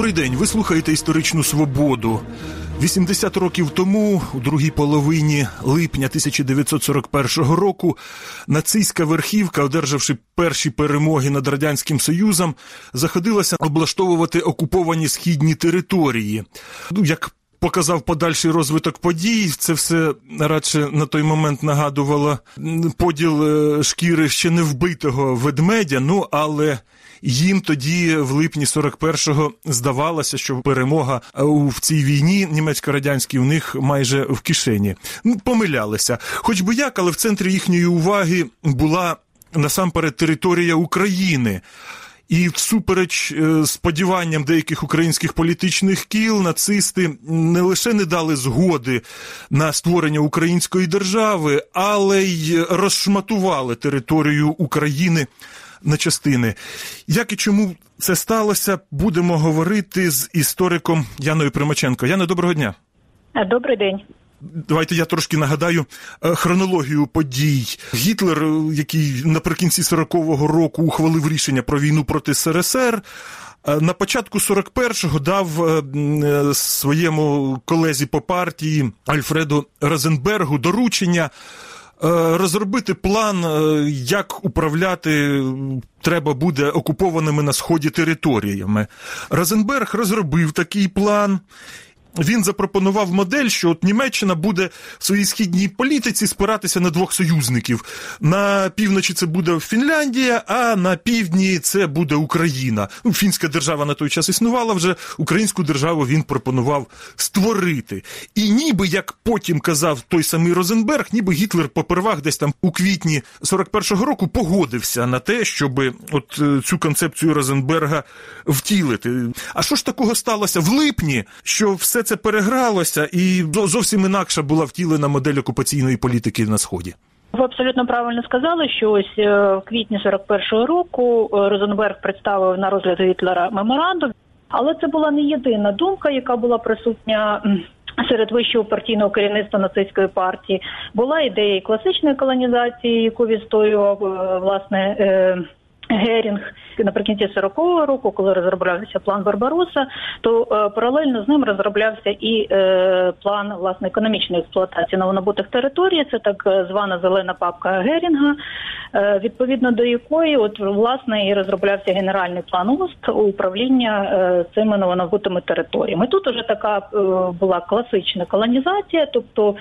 Добрий день. Ви слухаєте історичну свободу. 80 років тому, у другій половині липня 1941 року, нацистська верхівка, одержавши перші перемоги над радянським союзом, заходилася облаштовувати окуповані східні території. Ну, як Показав подальший розвиток подій. Це все радше на той момент нагадувало поділ е, шкіри ще не вбитого ведмедя. Ну але їм тоді, в липні 41-го, здавалося, що перемога в цій війні німецько-радянській у них майже в кишені. Ну, помилялися. Хоч би як, але в центрі їхньої уваги була насамперед територія України. І всупереч е, сподіванням деяких українських політичних кіл, нацисти не лише не дали згоди на створення української держави, але й розшматували територію України на частини. Як і чому це сталося, будемо говорити з істориком Яною Примаченко. Яна, доброго дня. Добрий день. Давайте я трошки нагадаю е, хронологію подій. Гітлер, е, який наприкінці 40-го року ухвалив рішення про війну проти СРСР. Е, на початку 41-го дав своєму колезі по партії Альфреду Розенбергу доручення розробити план, як управляти треба буде окупованими на сході територіями. Розенберг розробив такий план. Він запропонував модель, що от Німеччина буде в своїй східній політиці спиратися на двох союзників. На півночі це буде Фінляндія, а на півдні це буде Україна. Ну, Фінська держава на той час існувала вже. Українську державу він пропонував створити. І ніби як потім казав той самий Розенберг, ніби Гітлер попервах десь там у квітні 41-го року погодився на те, щоб от е, цю концепцію Розенберга втілити. А що ж такого сталося в липні? Що все все це перегралося, і зовсім інакша була втілена модель окупаційної політики на сході. Ви абсолютно правильно сказали, що ось е, в квітні 41-го року е, Розенберг представив на розгляд Гітлера меморандум, але це була не єдина думка, яка була присутня. Серед вищого партійного керівництва нацистської партії була ідея класичної колонізації, яку відстоював е, власне Герінг наприкінці 40-го року, коли розроблявся план Барбароса, то е, паралельно з ним розроблявся і е, план власне економічної експлуатації новонабутих територій. Це так е, звана зелена папка Герінга, відповідно до якої, от власне, і розроблявся генеральний план УСТ управління цими новонабутими територіями. Тут уже така була класична колонізація, тобто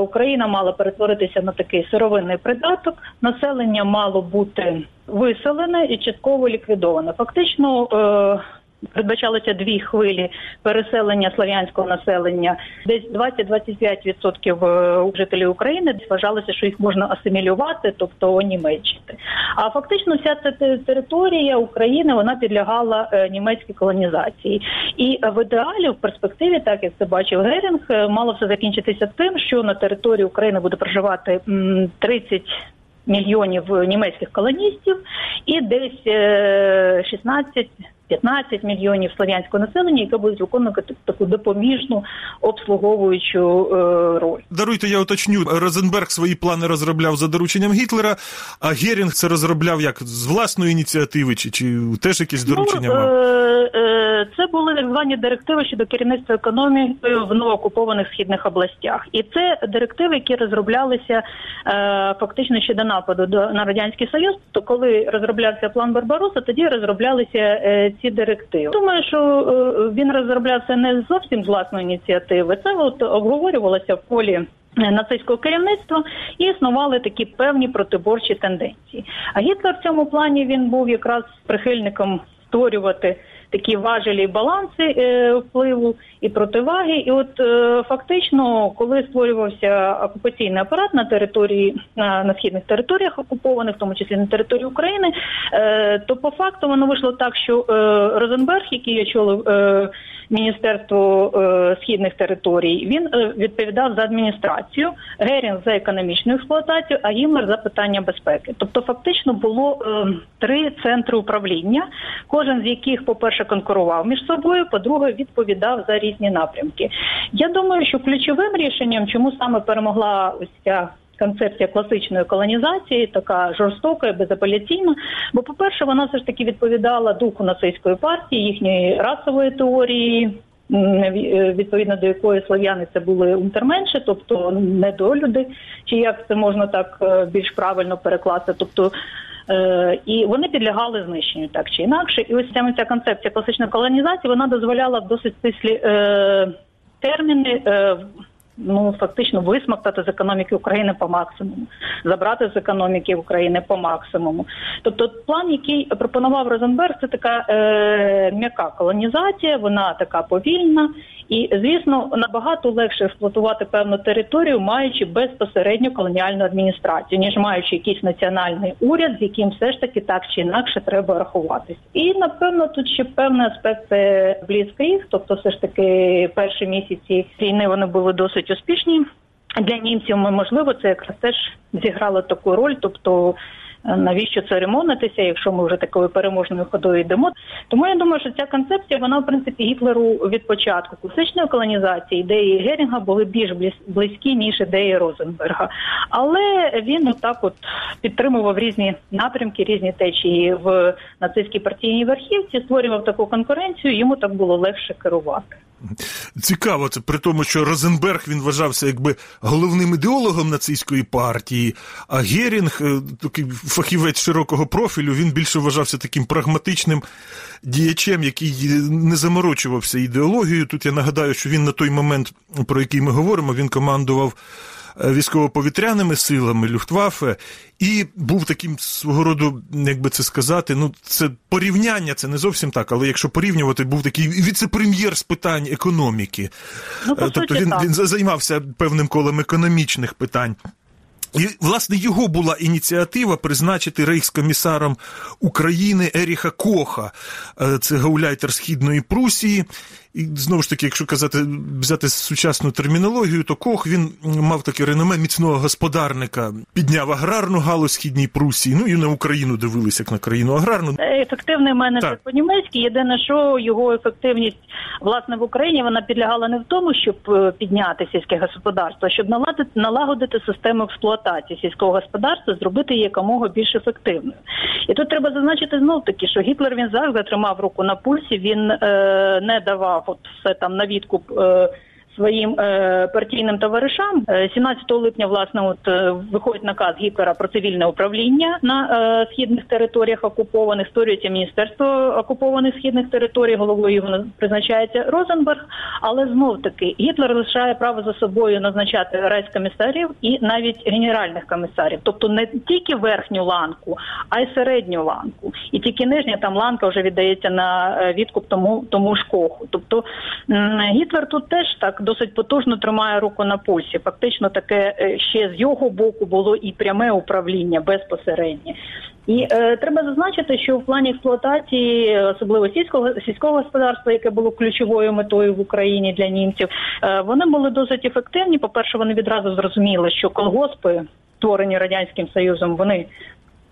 Україна мала перетворитися на такий сировинний придаток, населення мало бути виселене і частково ліквідоване. Фактично е, передбачалося дві хвилі переселення слав'янського населення. Десь 20-25% е, жителів України вважалося, що їх можна асимілювати, тобто онімечити. А фактично, вся ця територія України вона підлягала е, німецькій колонізації. І в ідеалі в перспективі, так як це бачив Герінг, мало все закінчитися тим, що на території України буде проживати 30 мільйонів німецьких колоністів і десь 16 е, 15 мільйонів слов'янського населення, яке будуть виконувати таку допоміжну обслуговуючу е, роль. Даруйте, я уточню. Розенберг свої плани розробляв за дорученням Гітлера, а Герінг це розробляв як з власної ініціативи, чи чи теж якісь ну, доручення ну, мав? Е, е, були так звані директиви щодо керівництва економіки в новоокупованих східних областях, і це директиви, які розроблялися е, фактично ще до нападу до на радянський союз. То коли розроблявся план Барбароса, тоді розроблялися е, ці директиви. Думаю, що е, він розроблявся не зовсім з власної ініціативи. Це от обговорювалося в полі. Нацистського керівництва і існували такі певні протиборчі тенденції. А Гітлер в цьому плані він був якраз прихильником створювати такі важелі баланси е, впливу і противаги. І от е, фактично, коли створювався окупаційний апарат на території на, на східних територіях окупованих, в тому числі на території України, е, то по факту воно вийшло так, що Розенберг, який очолив Міністерство е, східних територій, він е, відповідав за адміністрацію, Герінг за економічну експлуатацію, а Гімлер за питання безпеки. Тобто, фактично було е, три центри управління, кожен з яких, по перше, конкурував між собою, по-друге, відповідав за різні напрямки. Я думаю, що ключовим рішенням, чому саме перемогла ось ця концепція класичної колонізації, така жорстока, і безапеляційна. Бо, по-перше, вона все ж таки відповідала духу нацистської партії, їхньої расової теорії. Відповідно до якої слов'яни це були унтерменші, тобто недолюди, чи як це можна так більш правильно перекласти, тобто Е, і вони підлягали знищенню так чи інакше. І ось саме ця концепція класичної колонізації вона дозволяла досить стислі е, терміни. Е, Ну, фактично висмоктати з економіки України по максимуму, забрати з економіки України по максимуму. Тобто, план, який пропонував Розенберг, це така е, м'яка колонізація, вона така повільна, і звісно, набагато легше експлуатувати певну територію, маючи безпосередньо колоніальну адміністрацію, ніж маючи якийсь національний уряд, з яким все ж таки так чи інакше треба рахуватись. І напевно тут ще певний аспект близьких, тобто, все ж таки, перші місяці війни вони були досить успішні. Для німців можливо це якраз теж зіграло таку роль, тобто навіщо церемонитися, якщо ми вже такою переможною ходою йдемо. Тому я думаю, що ця концепція вона в принципі Гітлеру від початку класичної колонізації ідеї Герінга були більш близькі ніж ідеї Розенберга. Але він отак от підтримував різні напрямки, різні течії в нацистській партійній верхівці, створював таку конкуренцію. Йому так було легше керувати. Цікаво, це при тому, що Розенберг він вважався якби головним ідеологом нацистської партії, а Герінг, е, такий фахівець широкого профілю, він більше вважався таким прагматичним діячем, який не заморочувався ідеологією. Тут я нагадаю, що він на той момент, про який ми говоримо, він командував Е, військово-повітряними силами Люфтваффе, і був таким свого роду, як би це сказати, ну це порівняння, це не зовсім так, але якщо порівнювати, був такий віце-прем'єр з питань економіки. Ну, по тобто він, він займався певним колом економічних питань. І, власне, його була ініціатива призначити рейхскомісаром України Еріха Коха, е, це гауляйтер Східної Прусії. І знову ж таки, якщо казати, взяти сучасну термінологію, то Кох він мав таке реноме міцного господарника, підняв аграрну галузь східній Прусії. Ну і на Україну дивилися як на країну аграрну. Ефективний менеджер по німецьки. Єдине, що його ефективність власне в Україні вона підлягала не в тому, щоб е, підняти сільське господарство, а щоб наладити налагодити систему експлуатації сільського господарства, зробити її якомога більш ефективною. І тут треба зазначити знов таки, що Гітлер він завжди тримав руку на пульсі. Він е, не давав от все там на відкуп. Е, своїм е, партійним товаришам 17 е, липня власне от е, виходить наказ Гітлера про цивільне управління на східних територіях окупованих. Створюється міністерство окупованих східних територій. Головою його призначається Розенберг. Але знов таки Гітлер лишає право за собою назначати райскомісарів і навіть генеральних комісарів, тобто не тільки верхню ланку, а й середню ланку. І тільки нижня там ланка вже віддається на відкуп тому тому ж коху. Тобто Гітлер тут теж так досить потужно тримає руку на пульсі. Фактично, таке е, ще з його боку було і пряме управління безпосереднє. І е, треба зазначити, що в плані експлуатації, особливо сільського сільського господарства, яке було ключовою метою в Україні для німців, е, вони були досить ефективні. По перше, вони відразу зрозуміли, що колгоспи, створені радянським союзом, вони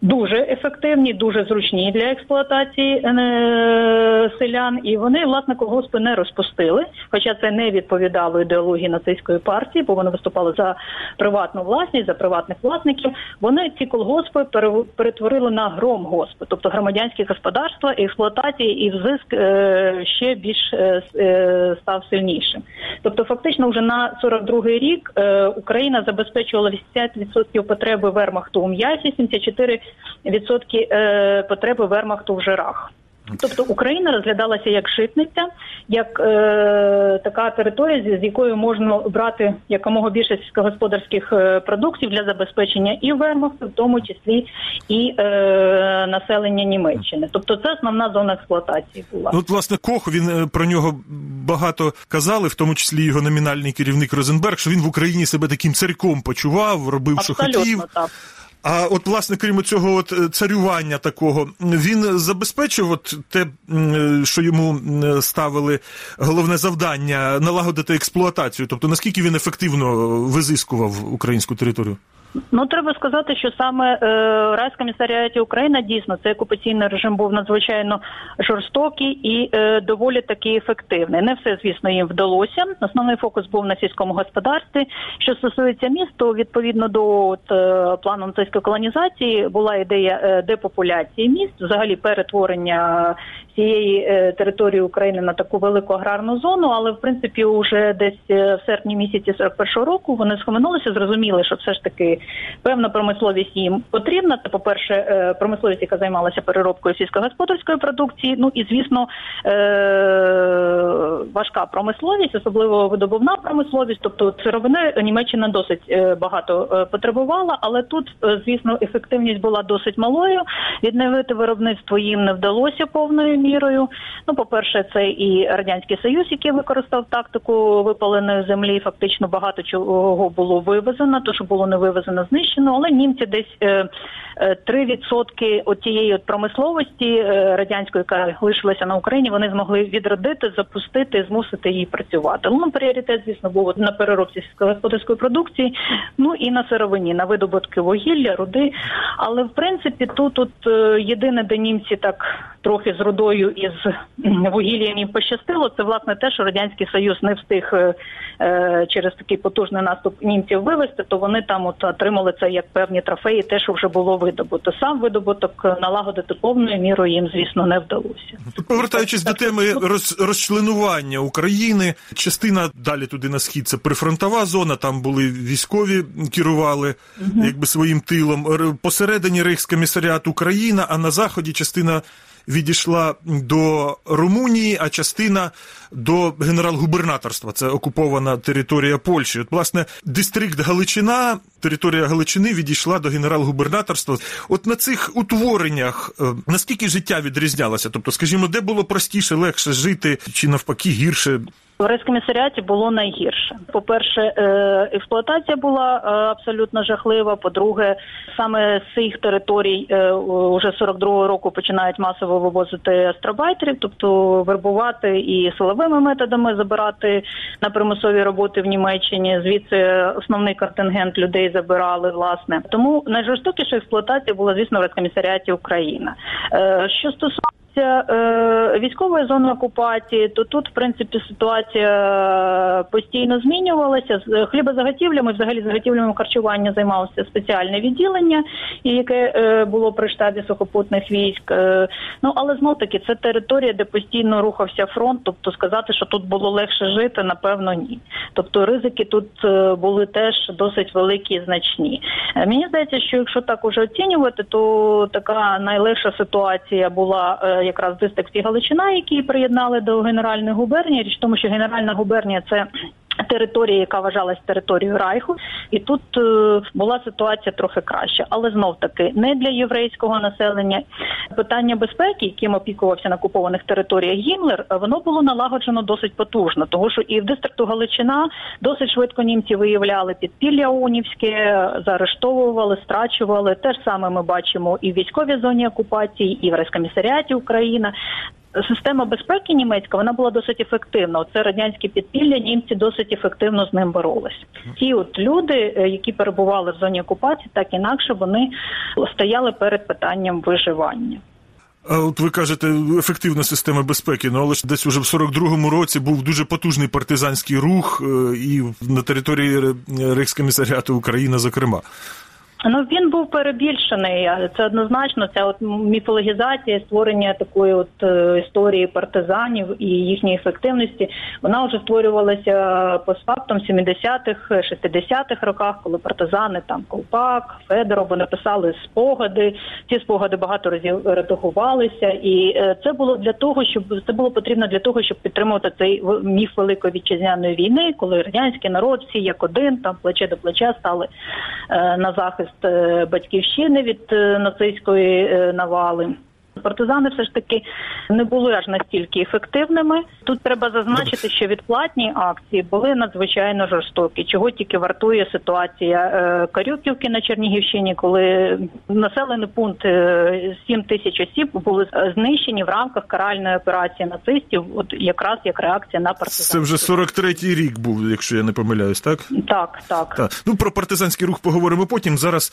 дуже ефективні, дуже зручні для експлуатації е, селян, і вони власне колгоспи не розпустили. Хоча це не відповідало ідеології нацистської партії, бо вони виступали за приватну власність, за приватних власників. Вони ці колгоспи перетворили на громгоспи, тобто громадянські господарства, експлуатації і взиск е, ще більш е, став сильнішим. Тобто, фактично, вже на 42-й рік Україна забезпечувала 80% потреби вермахту у м'ясі, 74% відсотки е, потреби вермахту в жирах. Тобто Україна розглядалася як шитниця, як е, така територія, з якою можна брати якомога більше сільськогосподарських е, продуктів для забезпечення і вермахту, в тому числі і е, населення Німеччини. Тобто, це основна зона експлуатації була. Ну, от, власне, Кох він е, про нього багато казали, в тому числі його номінальний керівник Розенберг, що він в Україні себе таким царьком почував, робив, Абсолютно, що хотів. Так. А от, власне, крім цього от е, царювання такого, він забезпечив от те, е, що йому ставили головне завдання налагодити експлуатацію. Тобто, наскільки він ефективно визискував українську територію? Ну треба сказати, що саме е, Райскомісаріаті України дійсно цей окупаційний режим був надзвичайно жорстокий і е, доволі таки ефективний. Не все, звісно, їм вдалося. Основний фокус був на сільському господарстві. Що стосується міст, то відповідно до от, е, плану нацистської колонізації була ідея е, депопуляції міст, взагалі перетворення цієї е, території України на таку велику аграрну зону. Але в принципі, уже десь е, в серпні місяці 41-го року вони схаменулися, зрозуміли, що все ж таки певна промисловість їм потрібна. Це, по перше, е, промисловість, яка займалася переробкою сільськогосподарської продукції. Ну і звісно, е, важка промисловість, особливо видобувна промисловість. Тобто сировини Німеччина досить е, багато потребувала, але тут, звісно, ефективність була досить малою. Відновити виробництво їм не вдалося повною мірою. Ну, по перше, це і радянський союз, який використав тактику випаленої землі. Фактично багато чого було вивезено, то що було не вивезено, знищено. Але німці десь е, е, 3% от тієї от промисловості е, радянської, яка лишилася на Україні, вони змогли відродити, запустити, змусити її працювати. Ну, пріоритет, звісно, був на переробці сільськогосподарської продукції, ну і на сировині, на видобутки вугілля, руди. Але в принципі, тут от е, єдине, де німці так трохи з рудою і з вугіллям їм пощастило, це власне те, що радянський союз не встиг е, через такий потужний наступ німців вивести, то вони там от отримали це як певні трофеї, те, що вже було видобуто. Сам видобуток е, налагодити повною мірою їм, звісно, не вдалося. Повертаючись до теми роз, розчленування України, частина далі туди на схід це прифронтова зона. Там були військові, керували якби своїм тилом. Посередині Рейхскомісаріат Україна, а на заході частина відійшла до Румунії, а частина до генерал-губернаторства. Це окупована територія Польщі. От, власне, дистрикт Галичина, територія Галичини відійшла до генерал-губернаторства. От на цих утвореннях е, наскільки життя відрізнялося? Тобто, скажімо, де було простіше, легше жити, чи навпаки гірше? В рейскомісаріаті було найгірше. По-перше, е, експлуатація була е, абсолютно жахлива. По-друге, саме з цих територій е, уже 42-го року починають масово вивозити астробайтерів, тобто вербувати і силовими методами забирати на примусові роботи в Німеччині. Звідси основний контингент людей забирали власне. Тому найжорстокіша експлуатація була, звісно, в рейскомісаріаті Україна. Що стосується е, військової зони окупації, то тут, в принципі, ситуація е, постійно змінювалася. З хлібозаготівлями, взагалі заготівлями харчування займалося спеціальне відділення, яке е, було при штабі сухопутних військ. Е, ну але знов таки це територія, де постійно рухався фронт. Тобто сказати, що тут було легше жити, напевно, ні. Тобто ризики тут е, були теж досить великі і значні. Е, Мені здається, що якщо так уже оцінювати, то така найлегша ситуація була е, якраз в і Галичина, які приєднали до генеральної губернії. Річ в тому, що генеральна губернія це. Територія, яка вважалась територією Райху, і тут е, була ситуація трохи краща, але знов таки не для єврейського населення. Питання безпеки, яким опікувався на окупованих територіях Гімлер, воно було налагоджено досить потужно, тому що і в дистрикту Галичина досить швидко німці виявляли підпілля унівське, заарештовували, страчували. Те ж саме ми бачимо і в військовій зоні окупації, і в райскомісаріаті Україна. Система безпеки німецька вона була досить ефективна. Це радянське підпілля. Німці досить ефективно з ним боролись. Ті от люди, е, які перебували в зоні окупації, так інакше вони стояли перед питанням виживання. А от ви кажете, ефективна система безпеки, ну але ж десь уже в 42-му році був дуже потужний партизанський рух е, і на території Ре- Рейхскомісаріату Україна, зокрема. Ну він був перебільшений. Це однозначно. Ця от міфологізація, створення такої от е, історії партизанів і їхньої ефективності. Вона вже створювалася постфактом в 70-х, 60-х роках, коли партизани там Колпак, Федоров вони писали спогади. Ці спогади багато разів редагувалися, і е, це було для того, щоб це було потрібно для того, щоб підтримувати цей міф великої вітчизняної війни, коли радянський народ всі як один там плече до плеча стали е, на захист е, батьківщини від е, нацистської е, навали. Партизани все ж таки не були аж настільки ефективними. Тут треба зазначити, що відплатні акції були надзвичайно жорстокі. Чого тільки вартує ситуація е, Карюківки на Чернігівщині, коли населений пункт 7 тисяч осіб були знищені в рамках каральної операції нацистів. От якраз як реакція на партизан. Це вже 43-й рік був, якщо я не помиляюсь, так? Так, так. так. Ну про партизанський рух поговоримо потім. Зараз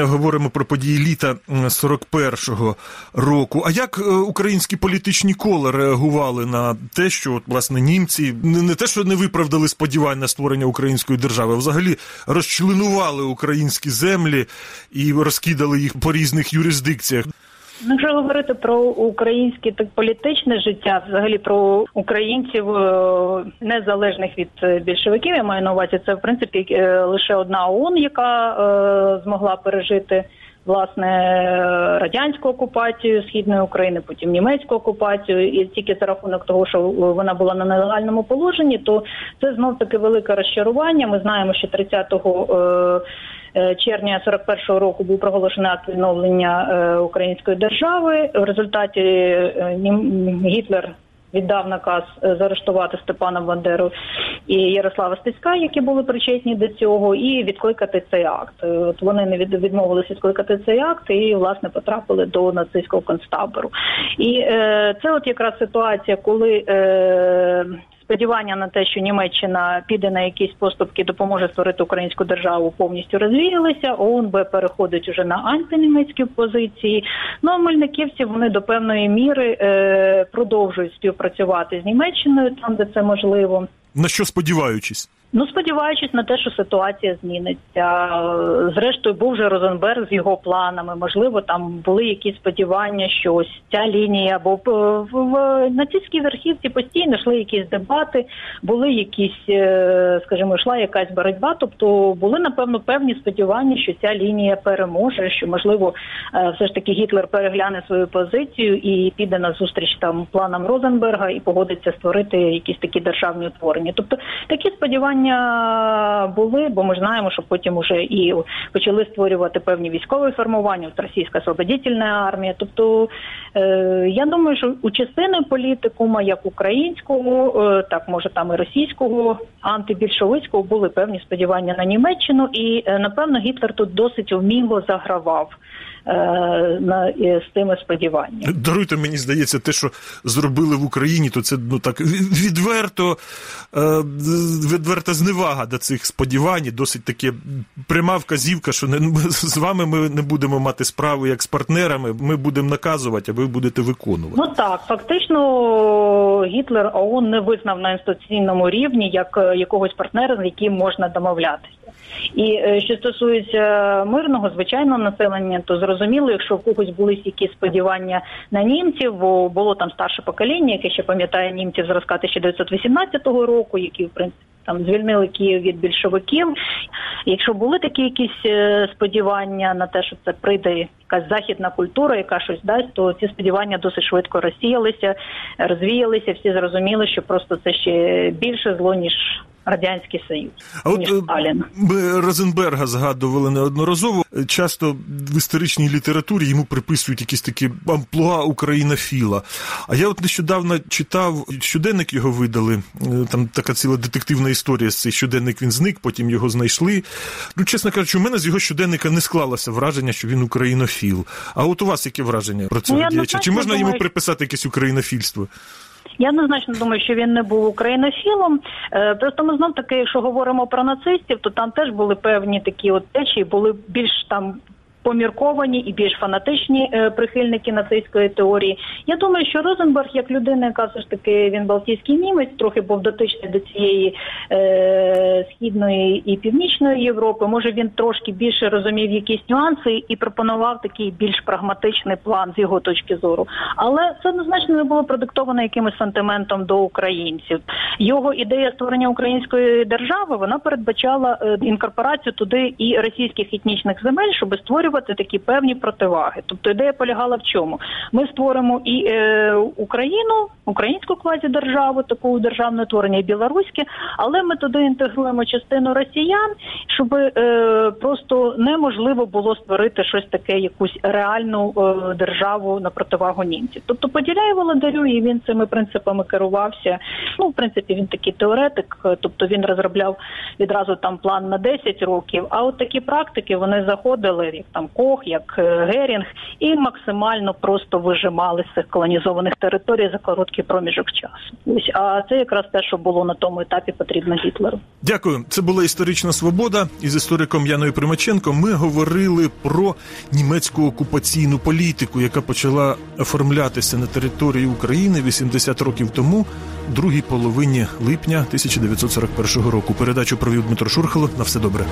говоримо про події літа 41-го року. А як е, українські політичні кола реагували на те, що от, власне німці не те, що не виправдали сподівань на створення української держави, а взагалі розчленували українські землі і розкидали їх по різних юрисдикціях? Ну, якщо говорити про українське так політичне життя, взагалі про українців е, незалежних від е, більшовиків, я маю на увазі, це в принципі е, лише одна ООН, яка змогла пережити. Власне, радянську окупацію східної України, потім німецьку окупацію, і тільки за рахунок того, що вона була на нелегальному положенні, то це знов таки велике розчарування. Ми знаємо, що 30-го Е, червня 41-го року був проголошений акт відновлення е, української держави. В результаті е, Гітлер віддав наказ заарештувати Степана Бандеру і Ярослава Стецька, які були причетні до цього, і відкликати цей акт. От вони не відмовилися відкликати цей акт і власне потрапили до нацистського концтабору. І е, це от якраз ситуація, коли. Е, сподівання на те, що Німеччина піде на якісь поступки, допоможе створити українську державу, повністю розвіялися. ОУНБ переходить уже на антинімецькі позиції. Ну а мельниківці вони до певної міри е, продовжують співпрацювати з Німеччиною там, де це можливо. На що сподіваючись? Ну, сподіваючись на те, що ситуація зміниться. Зрештою, був вже Розенберг з його планами. Можливо, там були якісь сподівання, що ось ця лінія, бо в, в нацистській верхівці постійно йшли якісь дебати, були якісь, е, скажімо, йшла якась боротьба. Тобто були напевно певні сподівання, що ця лінія переможе. Що можливо, е, все ж таки Гітлер перегляне свою позицію і піде на зустріч там планам Розенберга і погодиться створити якісь такі державні утворення. Тобто такі сподівання формування були, бо ми знаємо, що потім уже і почали створювати певні військові формування, от російська освободительна армія. Тобто е, я думаю, що у частини політикума, як українського, е, так може там і російського, антибільшовицького, були певні сподівання на Німеччину, і е, напевно Гітлер тут досить вміло загравав. На з тими сподіваннями. Даруйте, мені здається, те, що зробили в Україні, то це ну так відверто е, відверта зневага до цих сподівань, досить таке пряма вказівка, що не з вами ми не будемо мати справу як з партнерами. Ми будемо наказувати, а ви будете виконувати. Ну так фактично Гітлер ООН не визнав на інституційному рівні як е, якогось партнера, з яким можна домовлятися. І е, що стосується мирного звичайного населення, то зрозуміло, якщо в когось були якісь сподівання на німців, бо було там старше покоління, яке ще пам'ятає німців зразка 1918 року, які в принципі там звільнили Київ від більшовиків. Якщо були такі якісь е, сподівання на те, що це прийде якась західна культура, яка щось дасть, то ці сподівання досить швидко розсіялися, розвіялися. Всі зрозуміли, що просто це ще більше зло ніж Радянський Союз. А от е, Сталін. ми Розенберга згадували неодноразово. Часто в історичній літературі йому приписують якісь такі амплуа українофіла. А я от нещодавно читав щоденник його видали. Е, там така ціла детективна історія цей щоденник він зник, потім його знайшли. Ну, чесно кажучи, у мене з його щоденника не склалося враження, що він українофіл. А от у вас яке враження про цього ну, діяча? Чи можна думаю... йому приписати якесь українофільство? Я однозначно думаю, що він не був українофілом. Е, просто ми знов таки, якщо говоримо про нацистів, то там теж були певні такі от течії, були більш там помірковані і більш фанатичні е, прихильники нацистської теорії. Я думаю, що Розенберг, як людина, яка все ж таки він Балтійський німець, трохи був дотичний до цієї е, східної і північної Європи. Може він трошки більше розумів якісь нюанси і пропонував такий більш прагматичний план з його точки зору. Але це однозначно не було продиктовано якимось сантиментом до українців. Його ідея створення української держави вона передбачала е, інкорпорацію туди і російських етнічних земель, щоб створювати створювати такі певні противаги. Тобто ідея полягала в чому? Ми створимо і е, Україну, українську квазідержаву, таку державне творення, і білоруське, але ми туди інтегруємо частину росіян, щоб е, просто неможливо було створити щось таке, якусь реальну е, державу на противагу німців. Тобто поділяє володарю, і він цими принципами керувався. Ну, в принципі, він такий теоретик, е, тобто він розробляв відразу там план на 10 років. А от такі практики вони заходили, як там Кох, як е, Герінг, і максимально просто вижимали з цих колонізованих територій за короткий проміжок часу. Ось а це якраз те, що було на тому етапі потрібно Гітлеру. Дякую. Це була історична свобода. Із істориком Яною Примаченко ми говорили про німецьку окупаційну політику, яка почала оформлятися на території України 80 років тому, другій половині липня 1941 року. Передачу провів Дмитро Шурхало. На все добре.